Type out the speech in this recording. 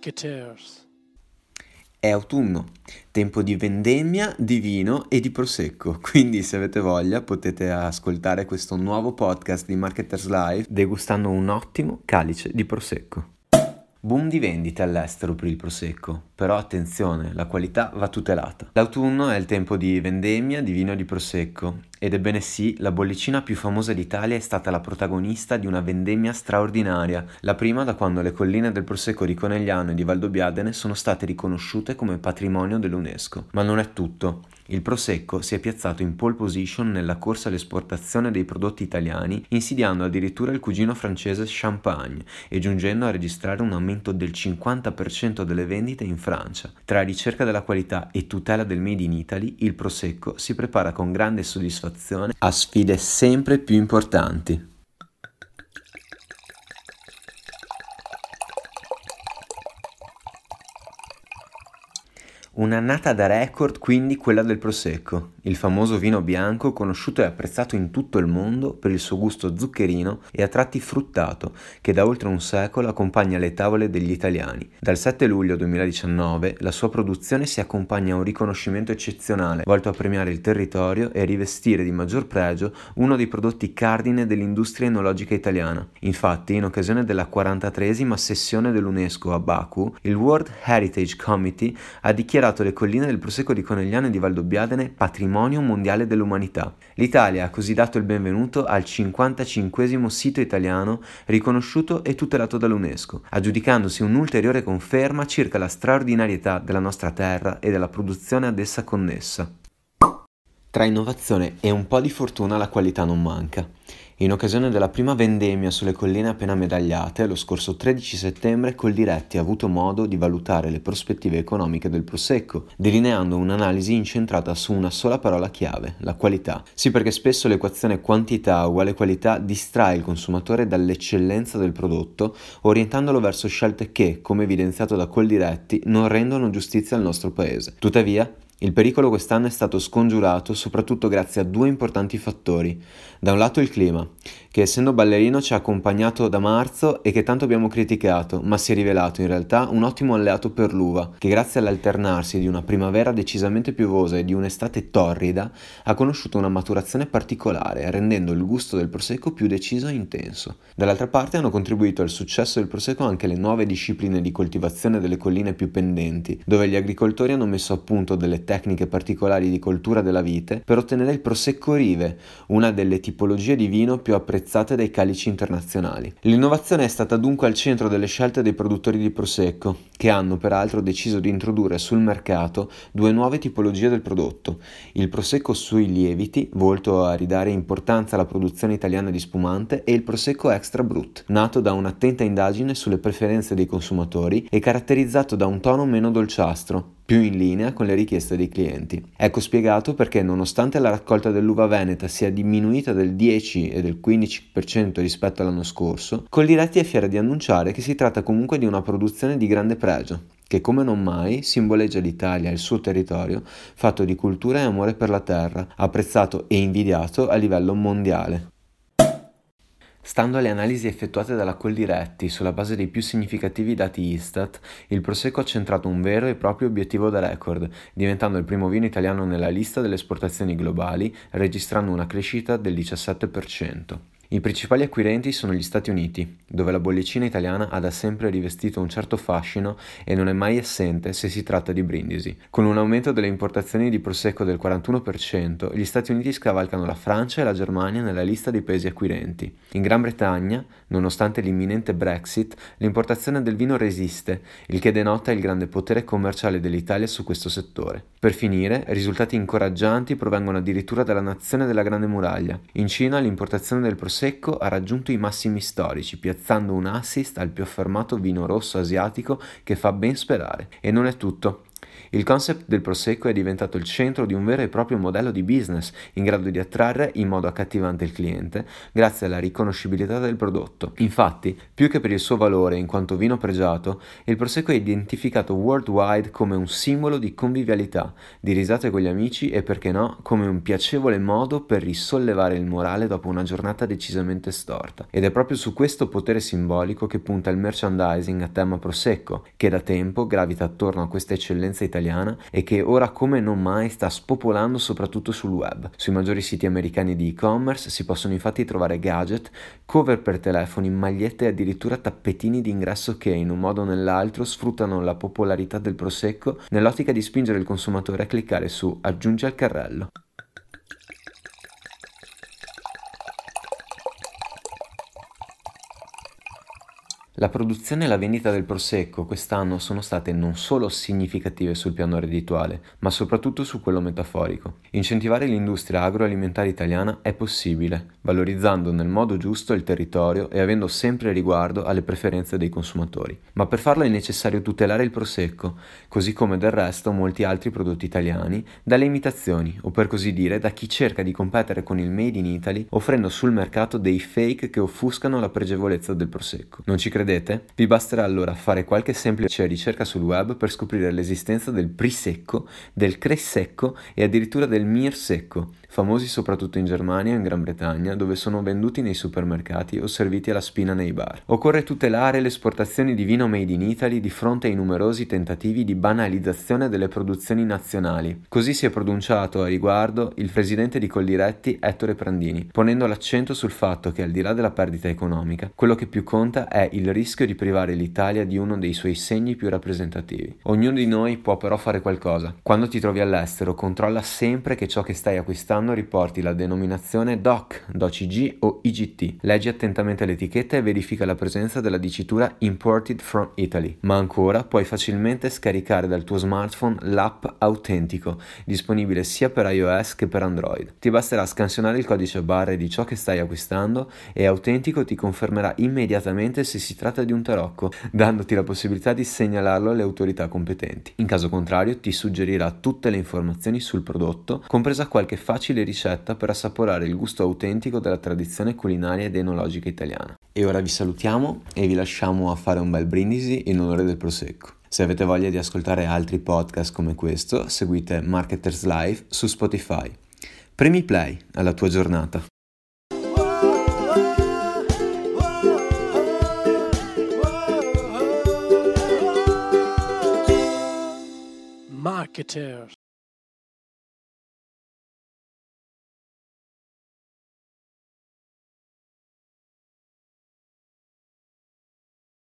Marketers. È autunno, tempo di vendemmia, di vino e di prosecco, quindi se avete voglia potete ascoltare questo nuovo podcast di Marketers Live degustando un ottimo calice di prosecco. Boom di vendite all'estero per il prosecco, però attenzione, la qualità va tutelata. L'autunno è il tempo di vendemmia di vino di prosecco ed ebbene sì, la bollicina più famosa d'Italia è stata la protagonista di una vendemmia straordinaria, la prima da quando le colline del prosecco di Conegliano e di Valdobbiadene sono state riconosciute come patrimonio dell'UNESCO. Ma non è tutto. Il Prosecco si è piazzato in pole position nella corsa all'esportazione dei prodotti italiani, insidiando addirittura il cugino francese Champagne e giungendo a registrare un aumento del 50% delle vendite in Francia. Tra ricerca della qualità e tutela del Made in Italy, il Prosecco si prepara con grande soddisfazione a sfide sempre più importanti. Un'annata da record quindi quella del Prosecco, il famoso vino bianco conosciuto e apprezzato in tutto il mondo per il suo gusto zuccherino e a tratti fruttato, che da oltre un secolo accompagna le tavole degli italiani. Dal 7 luglio 2019 la sua produzione si accompagna a un riconoscimento eccezionale, volto a premiare il territorio e a rivestire di maggior pregio uno dei prodotti cardine dell'industria enologica italiana. Infatti, in occasione della 43esima sessione dell'UNESCO a Baku, il World Heritage Committee ha dichiarato dichiarato le colline del Prosecco di Conegliano e di Valdobbiadene patrimonio mondiale dell'umanità. L'Italia ha così dato il benvenuto al 55 sito italiano riconosciuto e tutelato dall'UNESCO, aggiudicandosi un'ulteriore conferma circa la straordinarietà della nostra terra e della produzione ad essa connessa. Tra innovazione e un po' di fortuna la qualità non manca. In occasione della prima vendemmia sulle colline appena medagliate, lo scorso 13 settembre Coldiretti ha avuto modo di valutare le prospettive economiche del Prosecco, delineando un'analisi incentrata su una sola parola chiave, la qualità. Sì, perché spesso l'equazione quantità uguale qualità distrae il consumatore dall'eccellenza del prodotto, orientandolo verso scelte che, come evidenziato da Coldiretti, non rendono giustizia al nostro paese. Tuttavia, il pericolo quest'anno è stato scongiurato soprattutto grazie a due importanti fattori. Da un lato il clima, che essendo ballerino ci ha accompagnato da marzo e che tanto abbiamo criticato, ma si è rivelato in realtà un ottimo alleato per l'uva, che grazie all'alternarsi di una primavera decisamente piovosa e di un'estate torrida ha conosciuto una maturazione particolare, rendendo il gusto del prosecco più deciso e intenso. Dall'altra parte hanno contribuito al successo del prosecco anche le nuove discipline di coltivazione delle colline più pendenti, dove gli agricoltori hanno messo a punto delle tecniche particolari di coltura della vite per ottenere il prosecco rive, una delle tipologie di vino più apprezzate dai calici internazionali. L'innovazione è stata dunque al centro delle scelte dei produttori di prosecco, che hanno peraltro deciso di introdurre sul mercato due nuove tipologie del prodotto, il prosecco sui lieviti, volto a ridare importanza alla produzione italiana di spumante, e il prosecco extra brut, nato da un'attenta indagine sulle preferenze dei consumatori e caratterizzato da un tono meno dolciastro, più in linea con le richieste dei clienti. Ecco spiegato perché nonostante la raccolta dell'uva veneta sia diminuita del 10 e del 15% rispetto all'anno scorso, Coldiretti è fiera di annunciare che si tratta comunque di una produzione di grande pregio, che come non mai simboleggia l'Italia e il suo territorio fatto di cultura e amore per la terra, apprezzato e invidiato a livello mondiale. Stando alle analisi effettuate dalla Coldiretti sulla base dei più significativi dati Istat, il Prosecco ha centrato un vero e proprio obiettivo da record, diventando il primo vino italiano nella lista delle esportazioni globali, registrando una crescita del 17%. I principali acquirenti sono gli Stati Uniti, dove la bollicina italiana ha da sempre rivestito un certo fascino e non è mai assente se si tratta di Brindisi. Con un aumento delle importazioni di Prosecco del 41%, gli Stati Uniti scavalcano la Francia e la Germania nella lista dei paesi acquirenti. In Gran Bretagna, nonostante l'imminente Brexit, l'importazione del vino resiste, il che denota il grande potere commerciale dell'Italia su questo settore. Per finire, risultati incoraggianti provengono addirittura dalla nazione della Grande Muraglia. In Cina l'importazione del Prosecco Prosecco ha raggiunto i massimi storici, piazzando un assist al più affermato vino rosso asiatico che fa ben sperare. E non è tutto. Il concept del prosecco è diventato il centro di un vero e proprio modello di business, in grado di attrarre in modo accattivante il cliente grazie alla riconoscibilità del prodotto. Infatti, più che per il suo valore in quanto vino pregiato, il prosecco è identificato worldwide come un simbolo di convivialità, di risate con gli amici e perché no, come un piacevole modo per risollevare il morale dopo una giornata decisamente storta. Ed è proprio su questo potere simbolico che punta il merchandising a tema prosecco, che da tempo gravita attorno a questa eccellenza italiana e che ora come non mai sta spopolando soprattutto sul web. Sui maggiori siti americani di e-commerce si possono infatti trovare gadget, cover per telefoni, magliette e addirittura tappetini di ingresso che in un modo o nell'altro sfruttano la popolarità del prosecco nell'ottica di spingere il consumatore a cliccare su aggiungi al carrello. La produzione e la vendita del prosecco quest'anno sono state non solo significative sul piano reddituale, ma soprattutto su quello metaforico. Incentivare l'industria agroalimentare italiana è possibile, valorizzando nel modo giusto il territorio e avendo sempre riguardo alle preferenze dei consumatori. Ma per farlo è necessario tutelare il prosecco, così come del resto molti altri prodotti italiani, dalle imitazioni, o per così dire da chi cerca di competere con il Made in Italy offrendo sul mercato dei fake che offuscano la pregevolezza del prosecco. Non ci credete? Credete? Vi basterà allora fare qualche semplice ricerca sul web per scoprire l'esistenza del Prisecco, del Cresecco e addirittura del Mir Secco, famosi soprattutto in Germania e in Gran Bretagna, dove sono venduti nei supermercati o serviti alla spina nei bar. Occorre tutelare le esportazioni di vino made in Italy di fronte ai numerosi tentativi di banalizzazione delle produzioni nazionali. Così si è pronunciato a riguardo il presidente di Coldiretti Ettore Prandini, ponendo l'accento sul fatto che al di là della perdita economica, quello che più conta è il rischio di privare l'Italia di uno dei suoi segni più rappresentativi. Ognuno di noi può però fare qualcosa. Quando ti trovi all'estero, controlla sempre che ciò che stai acquistando quest'anno riporti la denominazione DOC, DOCG o IGT. Leggi attentamente l'etichetta e verifica la presenza della dicitura Imported from Italy. Ma ancora puoi facilmente scaricare dal tuo smartphone l'app Autentico, disponibile sia per iOS che per Android. Ti basterà scansionare il codice barre di ciò che stai acquistando e Autentico ti confermerà immediatamente se si tratta di un tarocco, dandoti la possibilità di segnalarlo alle autorità competenti. In caso contrario ti suggerirà tutte le informazioni sul prodotto, compresa qualche facile facile ricetta per assaporare il gusto autentico della tradizione culinaria ed enologica italiana. E ora vi salutiamo e vi lasciamo a fare un bel brindisi in onore del Prosecco. Se avete voglia di ascoltare altri podcast come questo, seguite Marketers Live su Spotify. Premi play alla tua giornata. Marketers